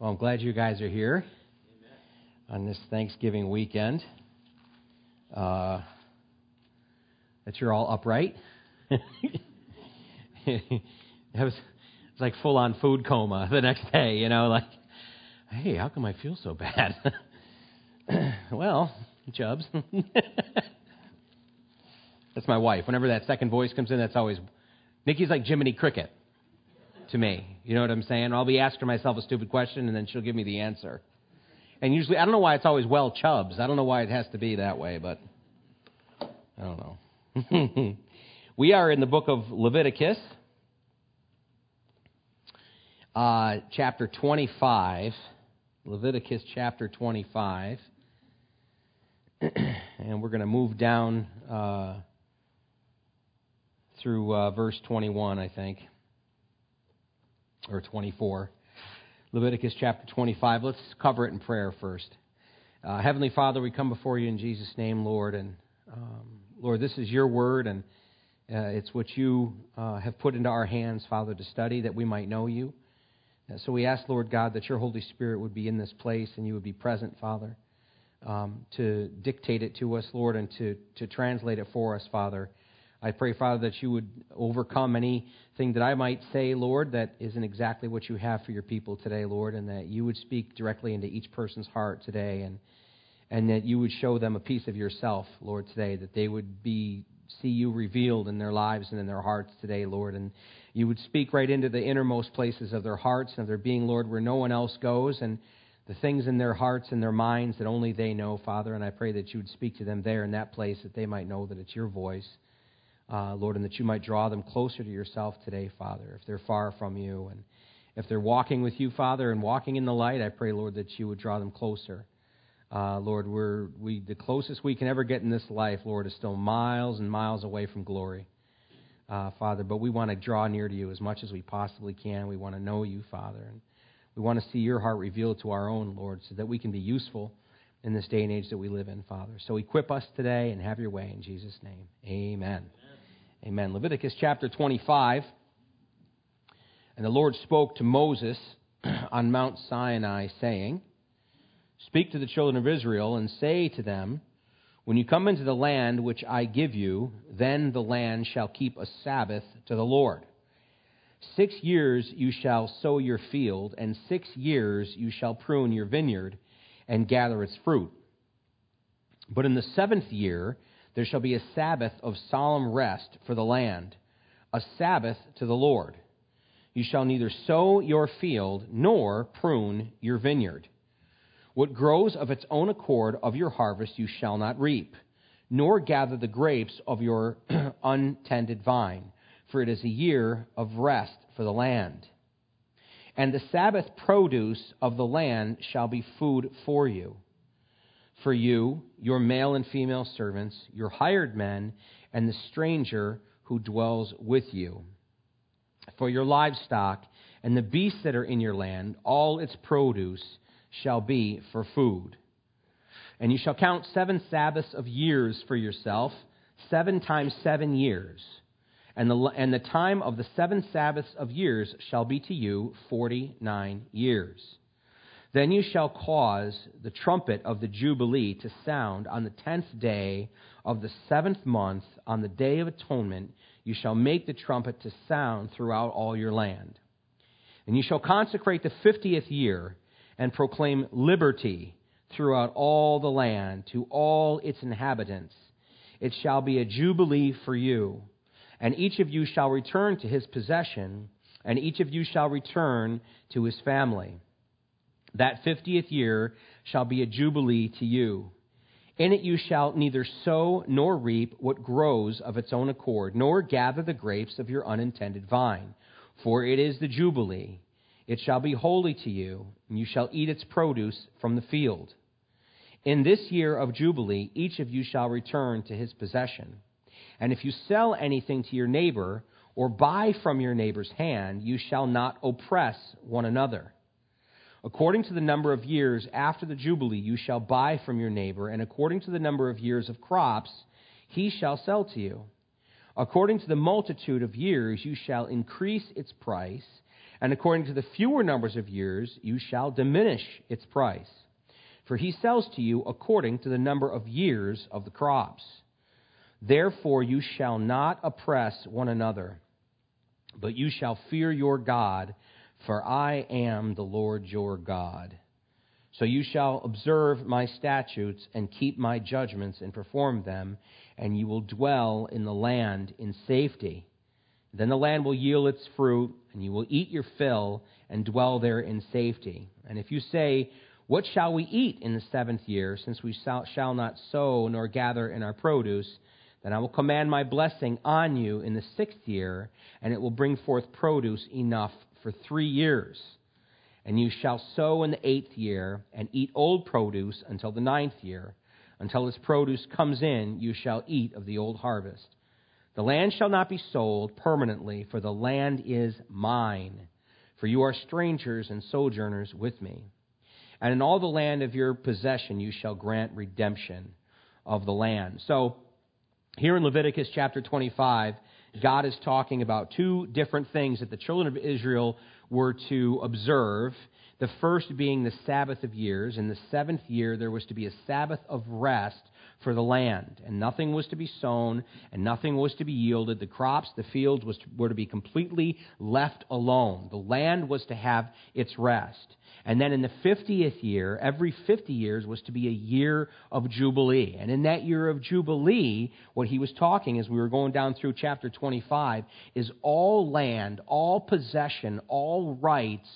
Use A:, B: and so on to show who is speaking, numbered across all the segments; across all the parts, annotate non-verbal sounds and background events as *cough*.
A: Well, I'm glad you guys are here on this Thanksgiving weekend. Uh, that you're all upright. *laughs* it was it's like full on food coma the next day, you know, like, hey, how come I feel so bad? *laughs* well, Chubs. *laughs* that's my wife. Whenever that second voice comes in, that's always Nikki's like Jiminy Cricket to me. You know what I'm saying? I'll be asking myself a stupid question and then she'll give me the answer. And usually, I don't know why it's always well Chubs. I don't know why it has to be that way, but I don't know. *laughs* we are in the book of Leviticus, uh, chapter 25. Leviticus chapter 25. *clears throat* and we're going to move down uh, through uh, verse 21, I think or 24. Leviticus chapter 25. Let's cover it in prayer first. Uh, Heavenly Father, we come before you in Jesus' name, Lord, and um, Lord, this is your word, and uh, it's what you uh, have put into our hands, Father, to study that we might know you. Uh, so we ask, Lord God, that your Holy Spirit would be in this place and you would be present, Father, um, to dictate it to us, Lord, and to, to translate it for us, Father. I pray, Father, that you would overcome anything that I might say, Lord, that isn't exactly what you have for your people today, Lord, and that you would speak directly into each person's heart today, and and that you would show them a piece of yourself, Lord, today, that they would be see you revealed in their lives and in their hearts today, Lord, and you would speak right into the innermost places of their hearts and of their being, Lord, where no one else goes, and the things in their hearts and their minds that only they know, Father, and I pray that you would speak to them there in that place, that they might know that it's your voice uh, Lord, and that you might draw them closer to yourself today, Father, if they're far from you. And if they're walking with you, Father, and walking in the light, I pray, Lord, that you would draw them closer. Uh, Lord, we're we the closest we can ever get in this life, Lord, is still miles and miles away from glory, uh, Father. But we want to draw near to you as much as we possibly can. We want to know you, Father, and we want to see your heart revealed to our own, Lord, so that we can be useful in this day and age that we live in, Father. So equip us today and have your way in Jesus' name. Amen. Amen. Leviticus chapter 25. And the Lord spoke to Moses *clears throat* on Mount Sinai, saying, Speak to the children of Israel and say to them, When you come into the land which I give you, then the land shall keep a Sabbath to the Lord. Six years you shall sow your field, and six years you shall prune your vineyard and gather its fruit. But in the seventh year, there shall be a Sabbath of solemn rest for the land, a Sabbath to the Lord. You shall neither sow your field nor prune your vineyard. What grows of its own accord of your harvest you shall not reap, nor gather the grapes of your *clears throat* untended vine, for it is a year of rest for the land. And the Sabbath produce of the land shall be food for you for you, your male and female servants, your hired men, and the stranger who dwells with you. For your livestock and the beasts that are in your land, all its produce shall be for food. And you shall count seven Sabbaths of years for yourself, seven times seven years. And the, and the time of the seven Sabbaths of years shall be to you forty nine years. Then you shall cause the trumpet of the Jubilee to sound on the tenth day of the seventh month, on the day of atonement. You shall make the trumpet to sound throughout all your land. And you shall consecrate the fiftieth year and proclaim liberty throughout all the land to all its inhabitants. It shall be a jubilee for you, and each of you shall return to his possession, and each of you shall return to his family. That fiftieth year shall be a jubilee to you. In it you shall neither sow nor reap what grows of its own accord, nor gather the grapes of your unintended vine. For it is the jubilee. It shall be holy to you, and you shall eat its produce from the field. In this year of jubilee, each of you shall return to his possession. And if you sell anything to your neighbor, or buy from your neighbor's hand, you shall not oppress one another. According to the number of years after the Jubilee, you shall buy from your neighbor, and according to the number of years of crops, he shall sell to you. According to the multitude of years, you shall increase its price, and according to the fewer numbers of years, you shall diminish its price. For he sells to you according to the number of years of the crops. Therefore, you shall not oppress one another, but you shall fear your God, for I am the Lord your God. So you shall observe my statutes and keep my judgments and perform them, and you will dwell in the land in safety. Then the land will yield its fruit, and you will eat your fill and dwell there in safety. And if you say, What shall we eat in the seventh year, since we shall not sow nor gather in our produce? Then I will command my blessing on you in the sixth year, and it will bring forth produce enough for three years. And you shall sow in the eighth year, and eat old produce until the ninth year. Until its produce comes in, you shall eat of the old harvest. The land shall not be sold permanently, for the land is mine. For you are strangers and sojourners with me. And in all the land of your possession you shall grant redemption of the land. So, here in Leviticus chapter 25, God is talking about two different things that the children of Israel were to observe. The first being the Sabbath of years. In the seventh year, there was to be a Sabbath of rest for the land, and nothing was to be sown, and nothing was to be yielded. The crops, the fields was were to be completely left alone. The land was to have its rest. And then in the 50th year, every 50 years was to be a year of Jubilee. And in that year of Jubilee, what he was talking as we were going down through chapter 25 is all land, all possession, all rights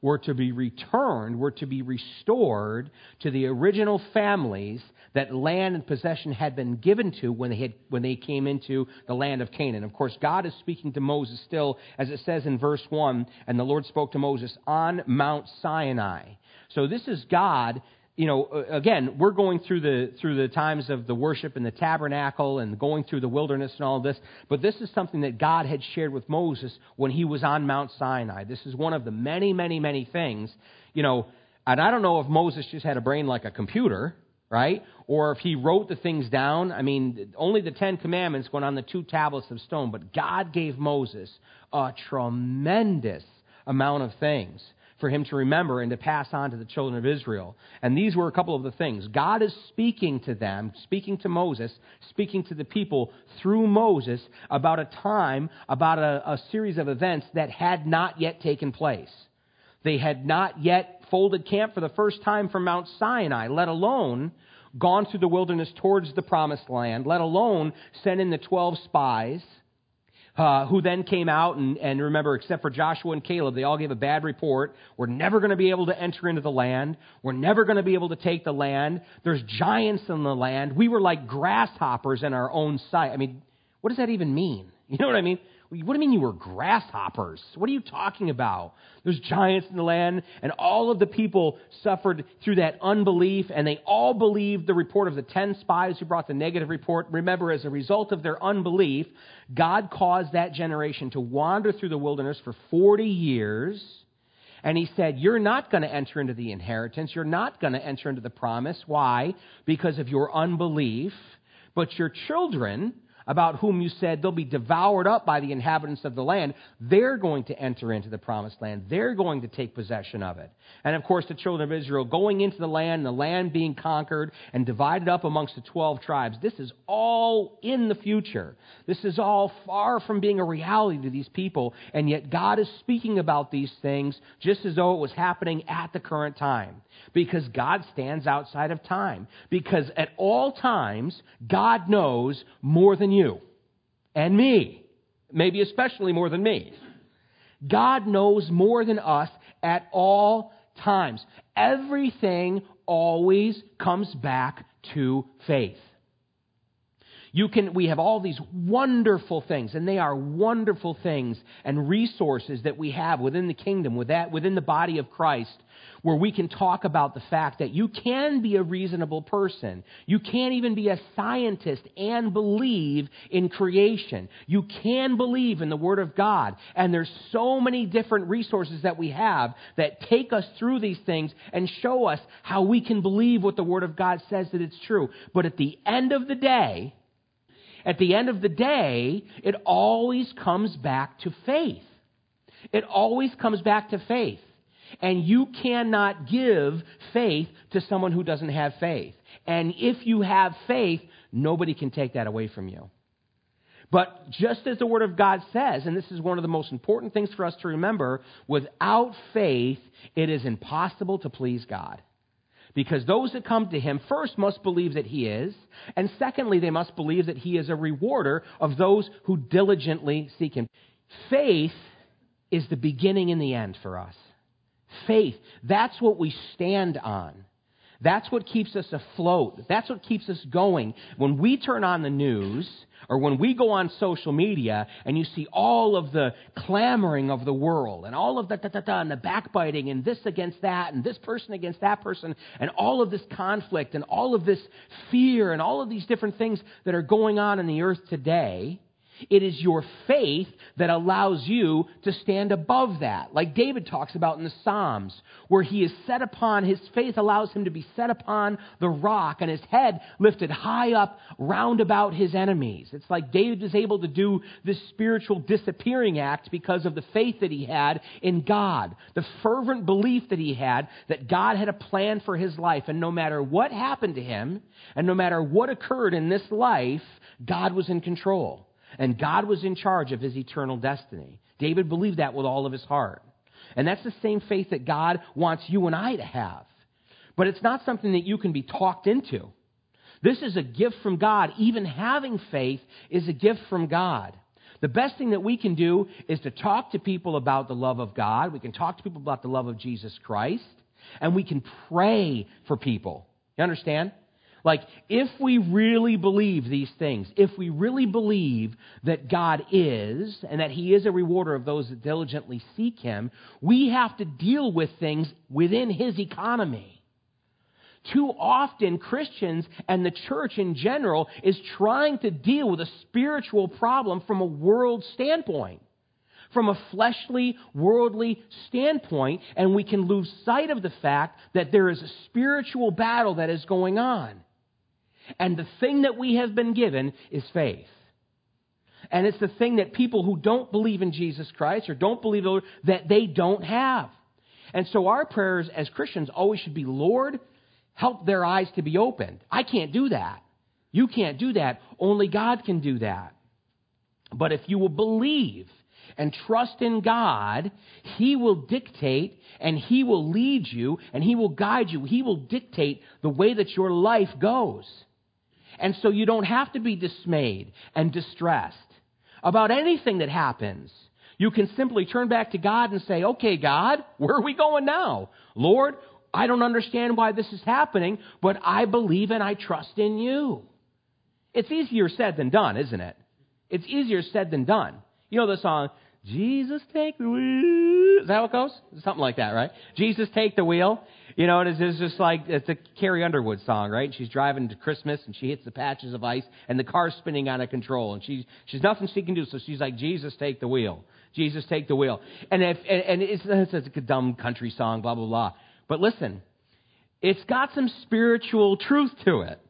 A: were to be returned, were to be restored to the original families that land and possession had been given to when they, had, when they came into the land of Canaan. Of course, God is speaking to Moses still, as it says in verse 1, and the Lord spoke to Moses on Mount Sinai. So this is God you know, again, we're going through the through the times of the worship in the tabernacle and going through the wilderness and all this, but this is something that God had shared with Moses when he was on Mount Sinai. This is one of the many, many, many things, you know, and I don't know if Moses just had a brain like a computer, right? Or if he wrote the things down. I mean, only the Ten Commandments went on the two tablets of stone, but God gave Moses a tremendous amount of things for him to remember and to pass on to the children of Israel. And these were a couple of the things. God is speaking to them, speaking to Moses, speaking to the people through Moses about a time, about a, a series of events that had not yet taken place. They had not yet folded camp for the first time from Mount Sinai, let alone gone through the wilderness towards the promised land, let alone sent in the 12 spies uh, who then came out and, and remember, except for Joshua and Caleb, they all gave a bad report. We're never going to be able to enter into the land. We're never going to be able to take the land. There's giants in the land. We were like grasshoppers in our own sight. I mean, what does that even mean? *laughs* You know what I mean? What do you mean you were grasshoppers? What are you talking about? There's giants in the land, and all of the people suffered through that unbelief, and they all believed the report of the ten spies who brought the negative report. Remember, as a result of their unbelief, God caused that generation to wander through the wilderness for 40 years. And he said, You're not going to enter into the inheritance. You're not going to enter into the promise. Why? Because of your unbelief. But your children about whom you said they'll be devoured up by the inhabitants of the land, they're going to enter into the promised land. They're going to take possession of it. And of course, the children of Israel going into the land, the land being conquered and divided up amongst the 12 tribes. This is all in the future. This is all far from being a reality to these people. And yet God is speaking about these things just as though it was happening at the current time. Because God stands outside of time. Because at all times, God knows more than you and me. Maybe especially more than me. God knows more than us at all times. Everything always comes back to faith. You can, we have all these wonderful things, and they are wonderful things and resources that we have within the kingdom, with that, within the body of Christ, where we can talk about the fact that you can be a reasonable person. You can even be a scientist and believe in creation. You can believe in the Word of God. And there's so many different resources that we have that take us through these things and show us how we can believe what the Word of God says that it's true. But at the end of the day, at the end of the day, it always comes back to faith. It always comes back to faith. And you cannot give faith to someone who doesn't have faith. And if you have faith, nobody can take that away from you. But just as the Word of God says, and this is one of the most important things for us to remember, without faith, it is impossible to please God. Because those that come to Him first must believe that He is, and secondly, they must believe that He is a rewarder of those who diligently seek Him. Faith is the beginning and the end for us. Faith, that's what we stand on. That's what keeps us afloat. That's what keeps us going. When we turn on the news or when we go on social media and you see all of the clamoring of the world and all of the da da da and the backbiting and this against that and this person against that person and all of this conflict and all of this fear and all of these different things that are going on in the earth today, it is your faith that allows you to stand above that. Like David talks about in the Psalms, where he is set upon, his faith allows him to be set upon the rock and his head lifted high up round about his enemies. It's like David is able to do this spiritual disappearing act because of the faith that he had in God, the fervent belief that he had that God had a plan for his life. And no matter what happened to him, and no matter what occurred in this life, God was in control. And God was in charge of his eternal destiny. David believed that with all of his heart. And that's the same faith that God wants you and I to have. But it's not something that you can be talked into. This is a gift from God. Even having faith is a gift from God. The best thing that we can do is to talk to people about the love of God. We can talk to people about the love of Jesus Christ. And we can pray for people. You understand? Like, if we really believe these things, if we really believe that God is and that He is a rewarder of those that diligently seek Him, we have to deal with things within His economy. Too often, Christians and the church in general is trying to deal with a spiritual problem from a world standpoint from a fleshly, worldly standpoint, and we can lose sight of the fact that there is a spiritual battle that is going on. And the thing that we have been given is faith. And it's the thing that people who don't believe in Jesus Christ or don't believe that they don't have. And so our prayers as Christians always should be, Lord, help their eyes to be opened. I can't do that. You can't do that. Only God can do that. But if you will believe and trust in God, He will dictate and He will lead you and He will guide you. He will dictate the way that your life goes. And so you don't have to be dismayed and distressed about anything that happens. You can simply turn back to God and say, okay, God, where are we going now? Lord, I don't understand why this is happening, but I believe and I trust in you. It's easier said than done, isn't it? It's easier said than done. You know the song, Jesus take the wheel. Is that it goes? Something like that, right? Jesus take the wheel. You know, it is it's just like it's a Carrie Underwood song, right? She's driving to Christmas and she hits the patches of ice and the car's spinning out of control and she's she's nothing she can do, so she's like, Jesus take the wheel. Jesus take the wheel. And if and, and it's, it's a dumb country song, blah blah blah. But listen, it's got some spiritual truth to it.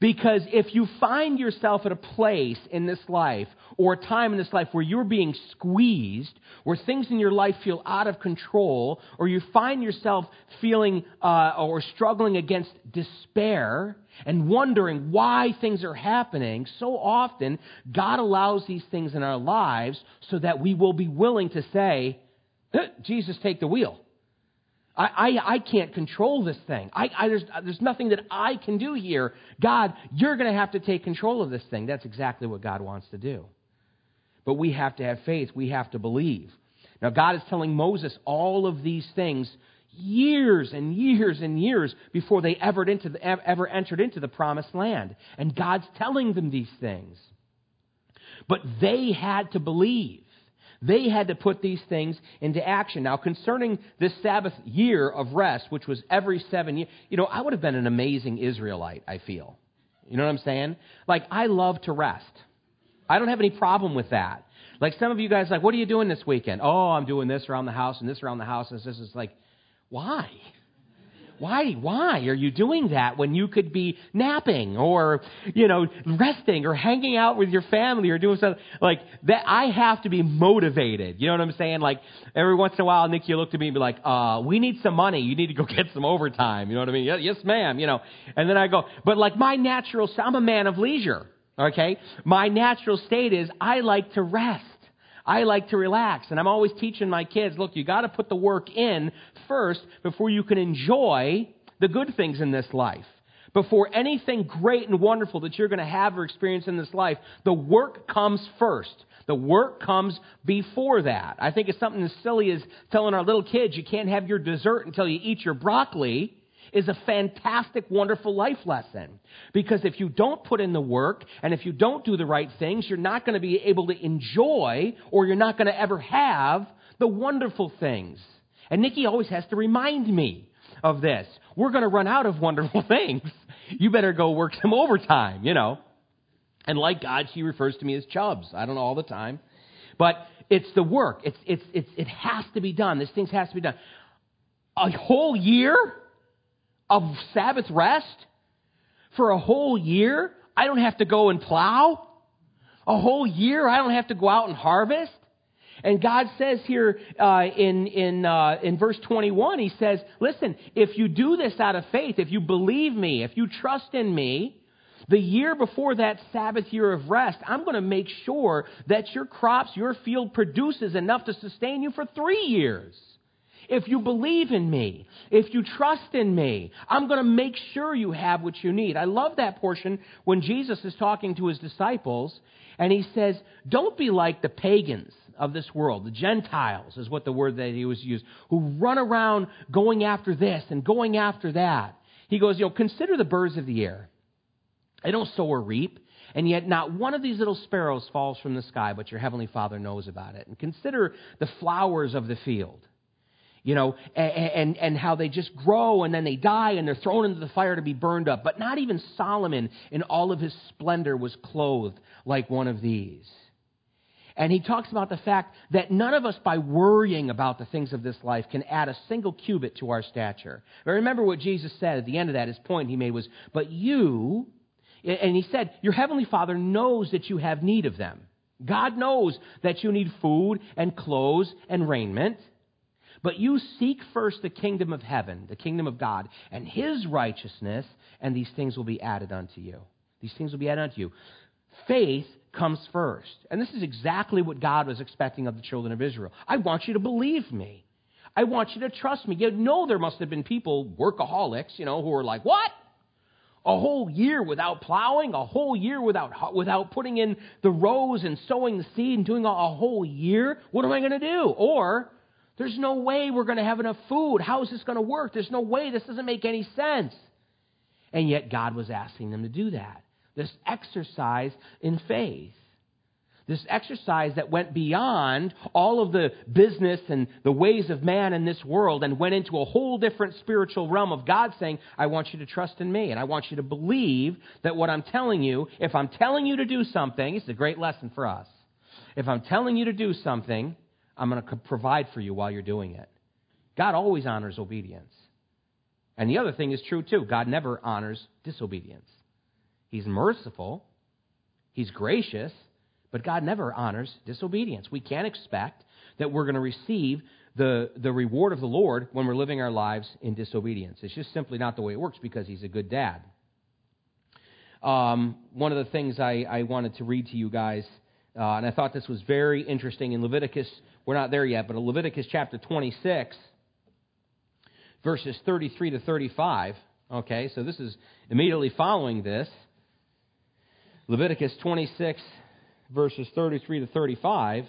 A: Because if you find yourself at a place in this life or a time in this life where you're being squeezed, where things in your life feel out of control, or you find yourself feeling uh, or struggling against despair and wondering why things are happening, so often God allows these things in our lives so that we will be willing to say, Jesus, take the wheel. I, I, I can't control this thing. I, I, there's, there's nothing that I can do here. God, you're going to have to take control of this thing. That's exactly what God wants to do. But we have to have faith. We have to believe. Now, God is telling Moses all of these things years and years and years before they ever, the, ever entered into the promised land. And God's telling them these things. But they had to believe. They had to put these things into action. Now, concerning this Sabbath year of rest, which was every seven years, you know, I would have been an amazing Israelite, I feel. You know what I'm saying? Like, I love to rest. I don't have any problem with that. Like some of you guys, like, what are you doing this weekend? Oh, I'm doing this around the house and this around the house. And this is like, why? Why, why are you doing that when you could be napping or, you know, resting or hanging out with your family or doing something like that? I have to be motivated. You know what I'm saying? Like every once in a while, Nikki will look to me and be like, uh, we need some money. You need to go *laughs* get some overtime. You know what I mean? Yes, ma'am. You know, and then I go, but like my natural, I'm a man of leisure. Okay. My natural state is I like to rest. I like to relax. And I'm always teaching my kids, look, you got to put the work in first before you can enjoy the good things in this life. Before anything great and wonderful that you're going to have or experience in this life, the work comes first. The work comes before that. I think it's something as silly as telling our little kids you can't have your dessert until you eat your broccoli is a fantastic, wonderful life lesson. Because if you don't put in the work and if you don't do the right things, you're not going to be able to enjoy or you're not going to ever have the wonderful things. And Nikki always has to remind me of this. We're going to run out of wonderful *laughs* things. You better go work some overtime, you know. And like God, she refers to me as Chubs. I don't know all the time. But it's the work. It's, it's, it's, it has to be done. This thing has to be done. A whole year? Of Sabbath rest for a whole year. I don't have to go and plow. A whole year, I don't have to go out and harvest. And God says here uh, in in uh, in verse 21, He says, "Listen, if you do this out of faith, if you believe me, if you trust in me." The year before that Sabbath year of rest, I'm going to make sure that your crops, your field produces enough to sustain you for three years. If you believe in me, if you trust in me, I'm going to make sure you have what you need. I love that portion when Jesus is talking to his disciples and he says, Don't be like the pagans of this world. The Gentiles is what the word that he was used, who run around going after this and going after that. He goes, You know, consider the birds of the air. They don't sow or reap. And yet, not one of these little sparrows falls from the sky, but your heavenly Father knows about it. And consider the flowers of the field you know, and, and, and, how they just grow and then they die and they're thrown into the fire to be burned up. But not even Solomon in all of his splendor was clothed like one of these. And he talks about the fact that none of us, by worrying about the things of this life, can add a single cubit to our stature. But remember what Jesus said at the end of that, his point he made was, But you, and he said, Your heavenly Father knows that you have need of them. God knows that you need food and clothes and raiment. But you seek first the kingdom of heaven, the kingdom of God, and his righteousness, and these things will be added unto you. These things will be added unto you. Faith comes first. And this is exactly what God was expecting of the children of Israel. I want you to believe me. I want you to trust me. You know there must have been people, workaholics, you know, who were like, what? A whole year without plowing, a whole year without, without putting in the rows and sowing the seed and doing a, a whole year? What am I going to do? Or, there's no way we're going to have enough food. How is this going to work? There's no way. This doesn't make any sense. And yet God was asking them to do that. This exercise in faith. This exercise that went beyond all of the business and the ways of man in this world and went into a whole different spiritual realm of God saying, I want you to trust in me and I want you to believe that what I'm telling you, if I'm telling you to do something, it's a great lesson for us. If I'm telling you to do something, I'm going to provide for you while you're doing it. God always honors obedience. And the other thing is true too God never honors disobedience. He's merciful, He's gracious, but God never honors disobedience. We can't expect that we're going to receive the, the reward of the Lord when we're living our lives in disobedience. It's just simply not the way it works because He's a good dad. Um, one of the things I, I wanted to read to you guys uh, and I thought this was very interesting in Leviticus. We're not there yet, but in Leviticus chapter 26, verses 33 to 35. Okay, so this is immediately following this. Leviticus 26, verses 33 to 35.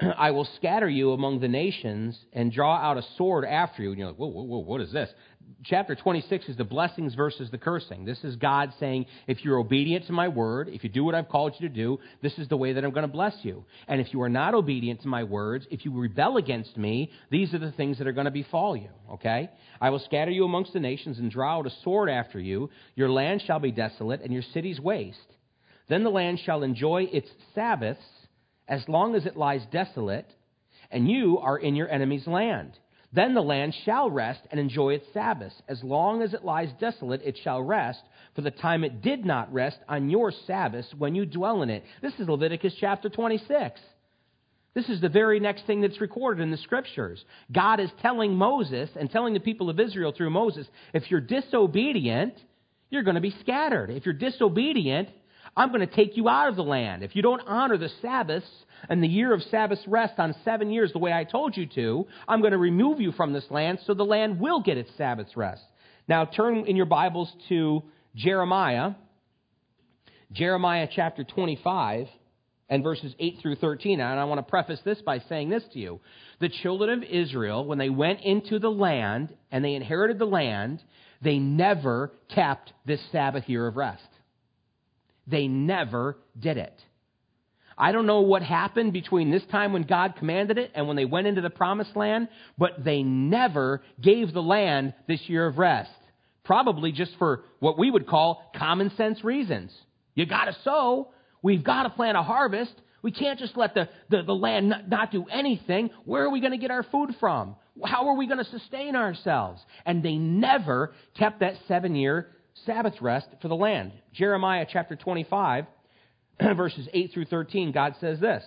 A: *clears throat* I will scatter you among the nations and draw out a sword after you. And you're like, whoa, whoa, whoa, what is this? chapter 26 is the blessings versus the cursing. This is God saying, if you're obedient to my word, if you do what I've called you to do, this is the way that I'm going to bless you. And if you are not obedient to my words, if you rebel against me, these are the things that are going to befall you. Okay? I will scatter you amongst the nations and draw out a sword after you. Your land shall be desolate and your cities waste. Then the land shall enjoy its Sabbaths as long as it lies desolate, and you are in your enemy's land. Then the land shall rest and enjoy its Sabbaths. As long as it lies desolate, it shall rest, for the time it did not rest on your Sabbaths when you dwell in it. This is Leviticus chapter 26. This is the very next thing that's recorded in the scriptures. God is telling Moses and telling the people of Israel through Moses if you're disobedient, you're going to be scattered. If you're disobedient, I'm going to take you out of the land. If you don't honor the Sabbaths and the year of Sabbath rest on seven years the way I told you to, I'm going to remove you from this land so the land will get its Sabbath rest. Now turn in your Bibles to Jeremiah, Jeremiah chapter 25 and verses 8 through 13. And I want to preface this by saying this to you. The children of Israel, when they went into the land and they inherited the land, they never kept this Sabbath year of rest. They never did it. I don't know what happened between this time when God commanded it and when they went into the promised land, but they never gave the land this year of rest. Probably just for what we would call common sense reasons. You gotta sow. We've gotta plant a harvest. We can't just let the, the, the land not, not do anything. Where are we to get our food from? How are we to sustain ourselves? And they never kept that seven year Sabbath rest for the land. Jeremiah chapter 25, *clears throat* verses 8 through 13, God says this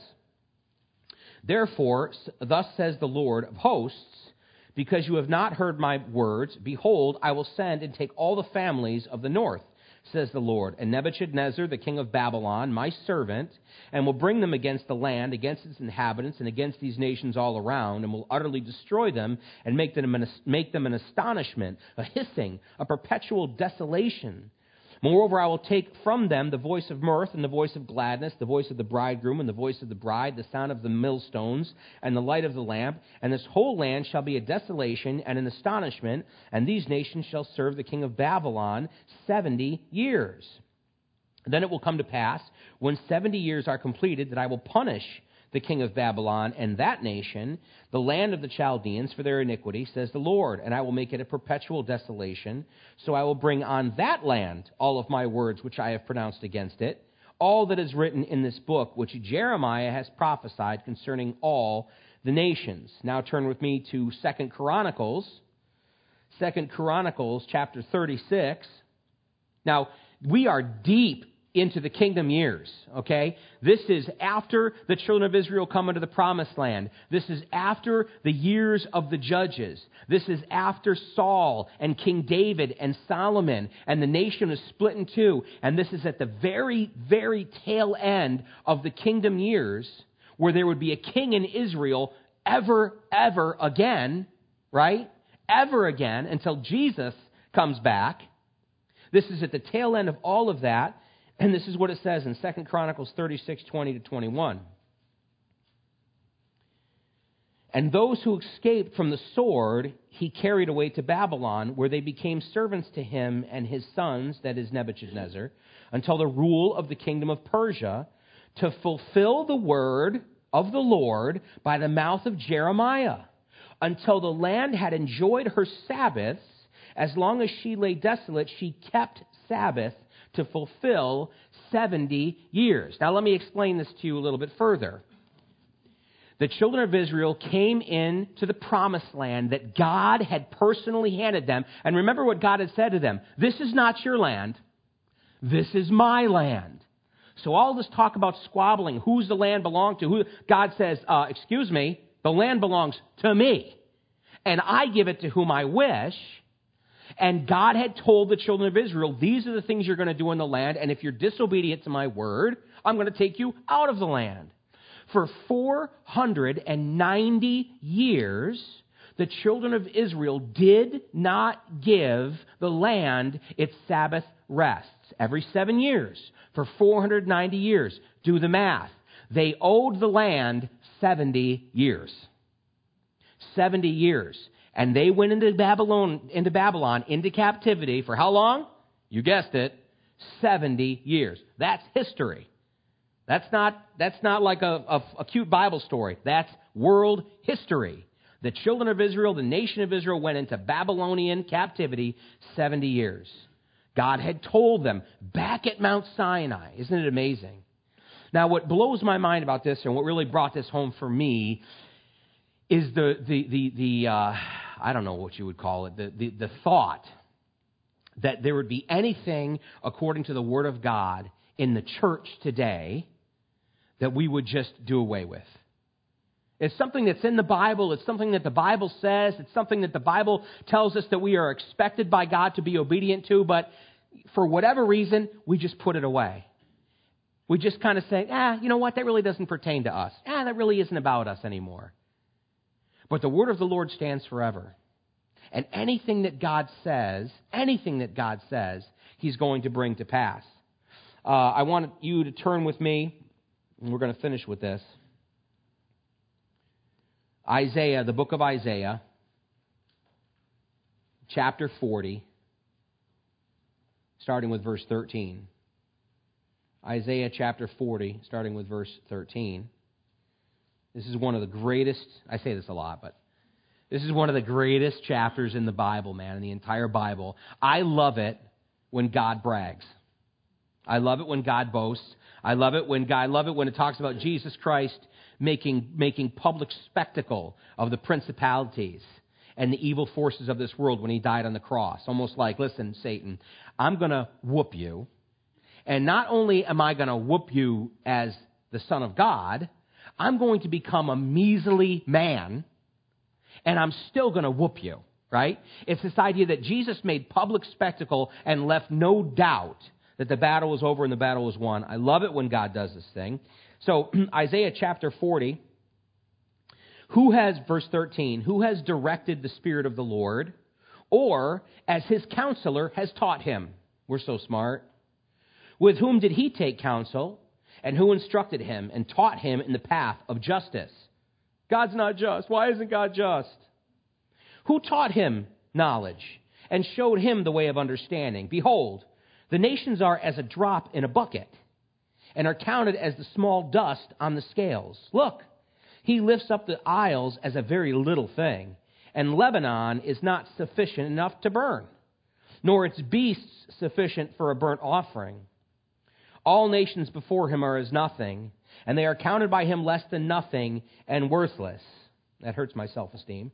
A: Therefore, thus says the Lord of hosts, because you have not heard my words, behold, I will send and take all the families of the north says the Lord, and Nebuchadnezzar, the king of Babylon, my servant, and will bring them against the land, against its inhabitants, and against these nations all around, and will utterly destroy them, and make them an, make them an astonishment, a hissing, a perpetual desolation. Moreover, I will take from them the voice of mirth and the voice of gladness, the voice of the bridegroom and the voice of the bride, the sound of the millstones and the light of the lamp. And this whole land shall be a desolation and an astonishment, and these nations shall serve the king of Babylon seventy years. Then it will come to pass, when seventy years are completed, that I will punish the king of Babylon and that nation, the land of the Chaldeans, for their iniquity, says the Lord, and I will make it a perpetual desolation. So I will bring on that land all of my words which I have pronounced against it, all that is written in this book, which Jeremiah has prophesied concerning all the nations. Now turn with me to Second Chronicles, Second Chronicles chapter 36. Now, we are deep into the kingdom years, okay? This is after the children of Israel come into the promised land. This is after the years of the judges. This is after Saul and King David and Solomon, and the nation is split in two. And this is at the very, very tail end of the kingdom years where there would be a king in Israel ever, ever again, right? Ever again until Jesus comes back. This is at the tail end of all of that. And this is what it says in 2 Chronicles 36 20 to 21. And those who escaped from the sword he carried away to Babylon, where they became servants to him and his sons, that is Nebuchadnezzar, until the rule of the kingdom of Persia, to fulfill the word of the Lord by the mouth of Jeremiah, until the land had enjoyed her Sabbaths. As long as she lay desolate, she kept Sabbath to fulfill 70 years. Now, let me explain this to you a little bit further. The children of Israel came into the promised land that God had personally handed them. And remember what God had said to them This is not your land, this is my land. So, all this talk about squabbling, who's the land belong to, who, God says, uh, Excuse me, the land belongs to me. And I give it to whom I wish. And God had told the children of Israel, these are the things you're going to do in the land, and if you're disobedient to my word, I'm going to take you out of the land. For 490 years, the children of Israel did not give the land its Sabbath rests. Every seven years, for 490 years. Do the math. They owed the land 70 years. 70 years. And they went into Babylon, into Babylon, into captivity for how long? You guessed it, 70 years. That's history. That's not, that's not like a, a, a cute Bible story. That's world history. The children of Israel, the nation of Israel, went into Babylonian captivity 70 years. God had told them back at Mount Sinai. Isn't it amazing? Now, what blows my mind about this and what really brought this home for me is the, the, the, the uh, I don't know what you would call it, the, the, the thought that there would be anything according to the Word of God in the church today that we would just do away with. It's something that's in the Bible. It's something that the Bible says. It's something that the Bible tells us that we are expected by God to be obedient to, but for whatever reason, we just put it away. We just kind of say, ah, you know what? That really doesn't pertain to us. Ah, that really isn't about us anymore. But the word of the Lord stands forever. And anything that God says, anything that God says, He's going to bring to pass. Uh, I want you to turn with me, and we're going to finish with this. Isaiah, the book of Isaiah, chapter 40, starting with verse 13. Isaiah chapter 40, starting with verse 13. This is one of the greatest, I say this a lot, but this is one of the greatest chapters in the Bible, man, in the entire Bible. I love it when God brags. I love it when God boasts. I love it when God, I love it when it talks about Jesus Christ making, making public spectacle of the principalities and the evil forces of this world when he died on the cross. Almost like, listen, Satan, I'm going to whoop you. And not only am I going to whoop you as the Son of God, I'm going to become a measly man and I'm still going to whoop you, right? It's this idea that Jesus made public spectacle and left no doubt that the battle was over and the battle was won. I love it when God does this thing. So, *clears throat* Isaiah chapter 40, who has, verse 13, who has directed the Spirit of the Lord, or as his counselor has taught him? We're so smart. With whom did he take counsel? And who instructed him and taught him in the path of justice? God's not just. Why isn't God just? Who taught him knowledge and showed him the way of understanding? Behold, the nations are as a drop in a bucket and are counted as the small dust on the scales. Look, he lifts up the isles as a very little thing, and Lebanon is not sufficient enough to burn, nor its beasts sufficient for a burnt offering. All nations before him are as nothing and they are counted by him less than nothing and worthless. That hurts my self esteem.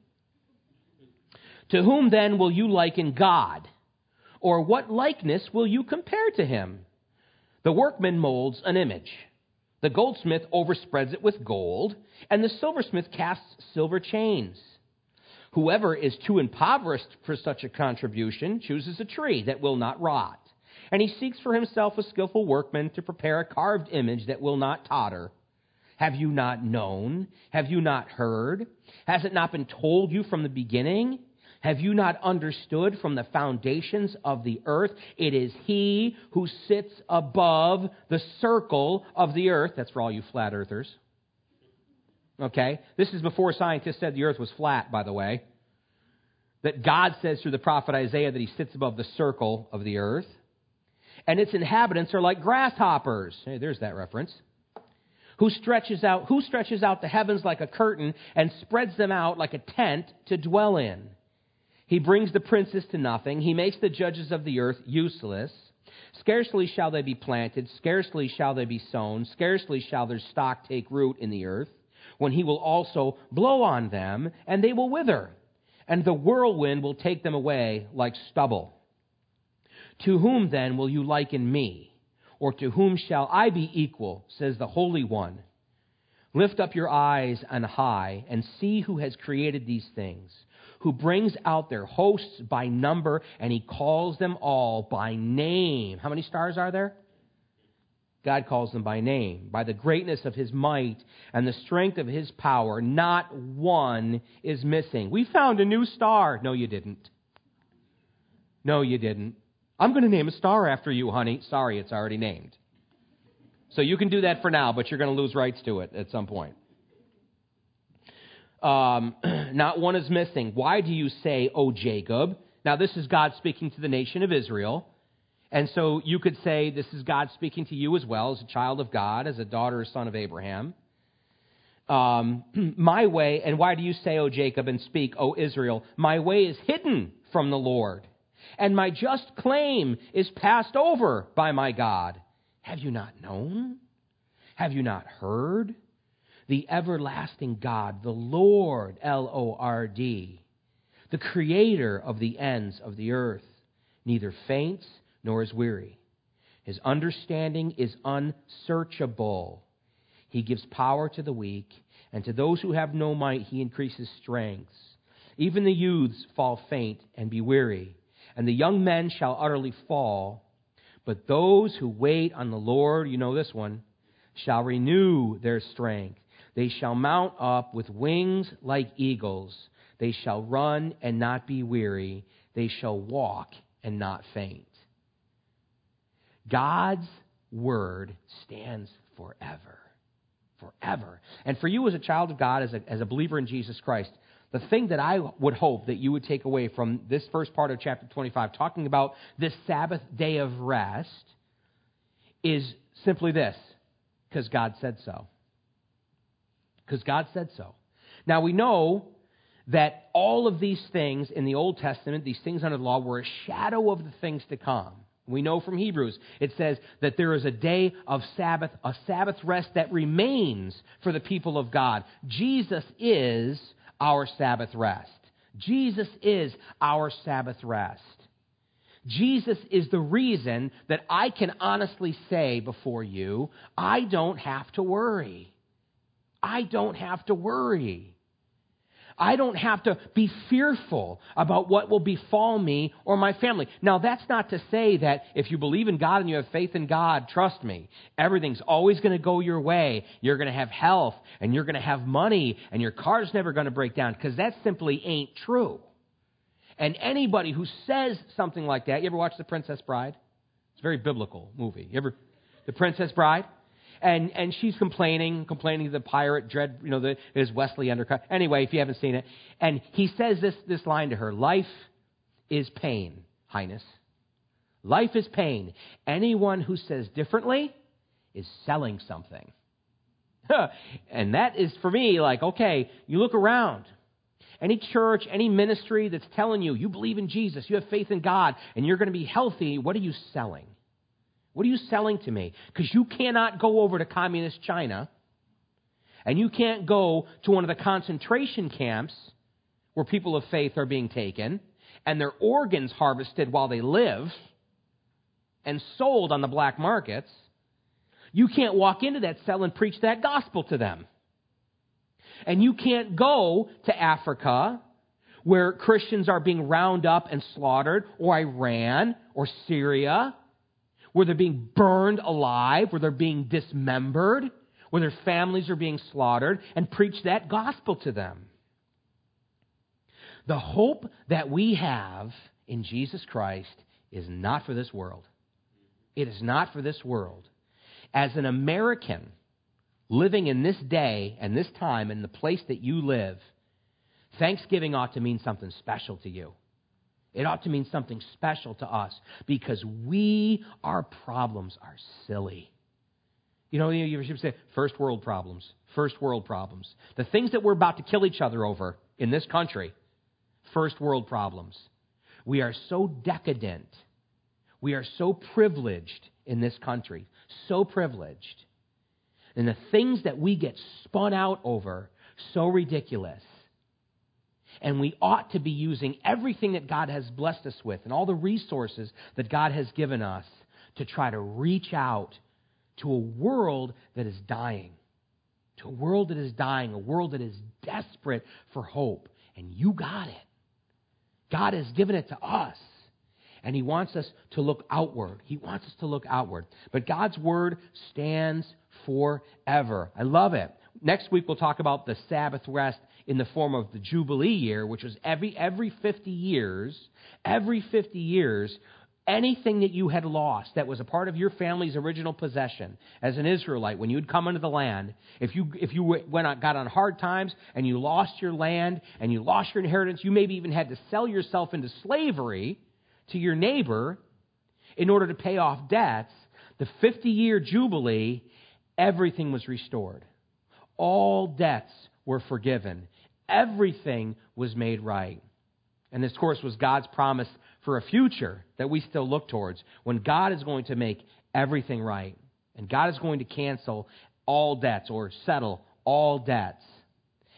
A: To whom then will you liken God? Or what likeness will you compare to him? The workman molds an image. The goldsmith overspreads it with gold, and the silversmith casts silver chains. Whoever is too impoverished for such a contribution chooses a tree that will not rot and he seeks for himself a skillful workman to prepare a carved image that will not totter. Have you not known? Have you not heard? Has it not been told you from the beginning? Have you not understood from the foundations of the earth? It is He who sits above the circle of the earth. That's for all you flat earthers. Okay? This is before scientists said the earth was flat, by the way. That God says through the prophet Isaiah that He sits above the circle of the earth and its inhabitants are like grasshoppers. Hey, there's that reference. Who stretches out who stretches out the heavens like a curtain and spreads them out like a tent to dwell in. He brings the princes to nothing. He makes the judges of the earth useless. Scarcely shall they be planted, scarcely shall they be sown, scarcely shall their stock take root in the earth, when he will also blow on them, and they will wither, and the whirlwind will take them away like stubble. To whom then will you liken me? Or to whom shall I be equal? says the Holy One. Lift up your eyes on high and see who has created these things, who brings out their hosts by number, and he calls them all by name. How many stars are there? God calls them by name. By the greatness of his might and the strength of his power, not one is missing. We found a new star. No, you didn't. No, you didn't. I'm going to name a star after you, honey. Sorry, it's already named. So you can do that for now, but you're going to lose rights to it at some point. Um, *clears throat* not one is missing. Why do you say, O Jacob? Now, this is God speaking to the nation of Israel. And so you could say this is God speaking to you as well, as a child of God, as a daughter or son of Abraham. Um, *clears throat* my way, and why do you say, O Jacob, and speak, O Israel? My way is hidden from the Lord and my just claim is passed over by my God. Have you not known? Have you not heard? the everlasting God, the Lord, L O R D, the creator of the ends of the earth, neither faints nor is weary. His understanding is unsearchable. He gives power to the weak, and to those who have no might, he increases strength. Even the youths fall faint and be weary, and the young men shall utterly fall. But those who wait on the Lord, you know this one, shall renew their strength. They shall mount up with wings like eagles. They shall run and not be weary. They shall walk and not faint. God's word stands forever. Forever. And for you as a child of God, as a, as a believer in Jesus Christ, the thing that I would hope that you would take away from this first part of chapter 25, talking about this Sabbath day of rest, is simply this because God said so because God said so. Now we know that all of these things in the Old Testament, these things under the law, were a shadow of the things to come. We know from Hebrews, it says that there is a day of Sabbath, a Sabbath rest that remains for the people of God. Jesus is our Sabbath rest. Jesus is our Sabbath rest. Jesus is the reason that I can honestly say before you, I don't have to worry. I don't have to worry. I don't have to be fearful about what will befall me or my family. Now, that's not to say that if you believe in God and you have faith in God, trust me, everything's always going to go your way. You're going to have health and you're going to have money and your car's never going to break down because that simply ain't true. And anybody who says something like that, you ever watch The Princess Bride? It's a very biblical movie. You ever, The Princess Bride? And and she's complaining, complaining to the pirate, dread, you know, the, his Westley undercut. Anyway, if you haven't seen it, and he says this this line to her: "Life is pain, Highness. Life is pain. Anyone who says differently is selling something." *laughs* and that is for me like, okay, you look around. Any church, any ministry that's telling you you believe in Jesus, you have faith in God, and you're going to be healthy, what are you selling? What are you selling to me? Because you cannot go over to communist China and you can't go to one of the concentration camps where people of faith are being taken and their organs harvested while they live and sold on the black markets. You can't walk into that cell and preach that gospel to them. And you can't go to Africa where Christians are being round up and slaughtered, or Iran, or Syria, where they're being burned alive, where they're being dismembered, where their families are being slaughtered, and preach that gospel to them. The hope that we have in Jesus Christ is not for this world. It is not for this world. As an American living in this day and this time and the place that you live, Thanksgiving ought to mean something special to you. It ought to mean something special to us because we, our problems are silly. You know, you should say first world problems, first world problems. The things that we're about to kill each other over in this country, first world problems. We are so decadent. We are so privileged in this country, so privileged. And the things that we get spun out over, so ridiculous. And we ought to be using everything that God has blessed us with and all the resources that God has given us to try to reach out to a world that is dying. To a world that is dying, a world that is desperate for hope. And you got it. God has given it to us. And He wants us to look outward. He wants us to look outward. But God's Word stands forever. I love it. Next week, we'll talk about the Sabbath rest in the form of the Jubilee year, which was every, every 50 years, every 50 years, anything that you had lost that was a part of your family's original possession as an Israelite, when you'd come into the land, if you, if you went on, got on hard times and you lost your land and you lost your inheritance, you maybe even had to sell yourself into slavery to your neighbor in order to pay off debts, the 50 year Jubilee, everything was restored. All debts were forgiven everything was made right. And this, course, was God's promise for a future that we still look towards when God is going to make everything right. And God is going to cancel all debts or settle all debts.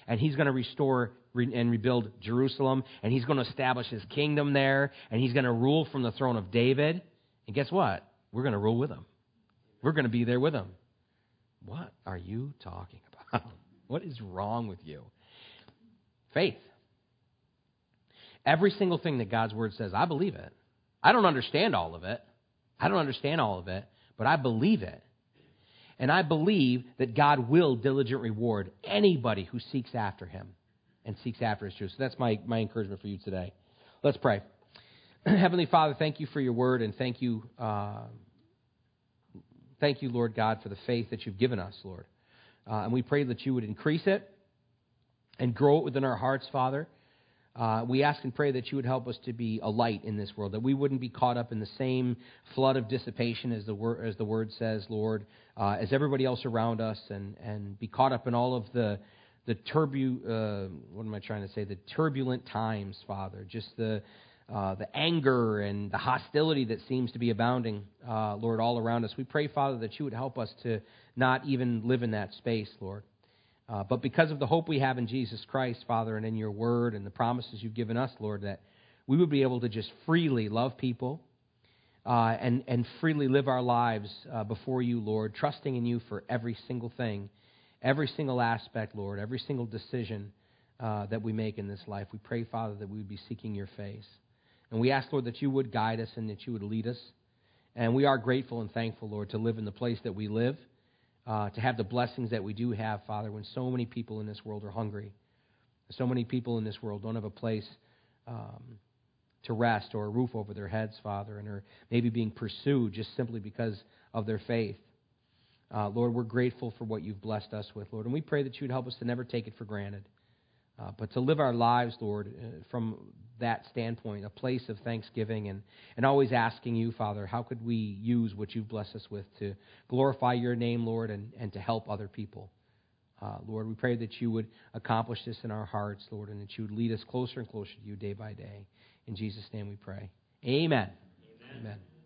A: And he's going to restore and rebuild Jerusalem, and he's going to establish his kingdom there, and he's going to rule from the throne of David. And guess what? We're going to rule with him. We're going to be there with him. What are you talking *laughs* about? What is wrong with you? Faith. Every single thing that God's word says, I believe it. I don't understand all of it. I don't understand all of it, but I believe it. And I believe that God will diligent reward anybody who seeks after him and seeks after his truth. So that's my, my encouragement for you today. Let's pray. *clears throat* Heavenly Father, thank you for your word and thank you, uh, thank you, Lord God, for the faith that you've given us, Lord. Uh, and we pray that you would increase it and grow it within our hearts, Father. Uh, we ask and pray that you would help us to be a light in this world, that we wouldn't be caught up in the same flood of dissipation as the, wor- as the word says, Lord, uh, as everybody else around us, and, and be caught up in all of the, the turbu- uh, what am I trying to say, the turbulent times, Father, just the, uh, the anger and the hostility that seems to be abounding, uh, Lord, all around us. We pray, Father, that you would help us to not even live in that space, Lord. Uh, but because of the hope we have in Jesus Christ, Father, and in your word and the promises you've given us, Lord, that we would be able to just freely love people uh, and, and freely live our lives uh, before you, Lord, trusting in you for every single thing, every single aspect, Lord, every single decision uh, that we make in this life. We pray, Father, that we would be seeking your face. And we ask, Lord, that you would guide us and that you would lead us. And we are grateful and thankful, Lord, to live in the place that we live uh, to have the blessings that we do have, Father, when so many people in this world are hungry. So many people in this world don't have a place um, to rest or a roof over their heads, Father, and are maybe being pursued just simply because of their faith. Uh, Lord, we're grateful for what you've blessed us with, Lord, and we pray that you'd help us to never take it for granted, uh, but to live our lives, Lord, uh, from that standpoint, a place of thanksgiving and, and always asking you, Father, how could we use what you've blessed us with to glorify your name, Lord, and, and to help other people. Uh, Lord, we pray that you would accomplish this in our hearts, Lord, and that you would lead us closer and closer to you day by day. In Jesus' name we pray. Amen. Amen. Amen.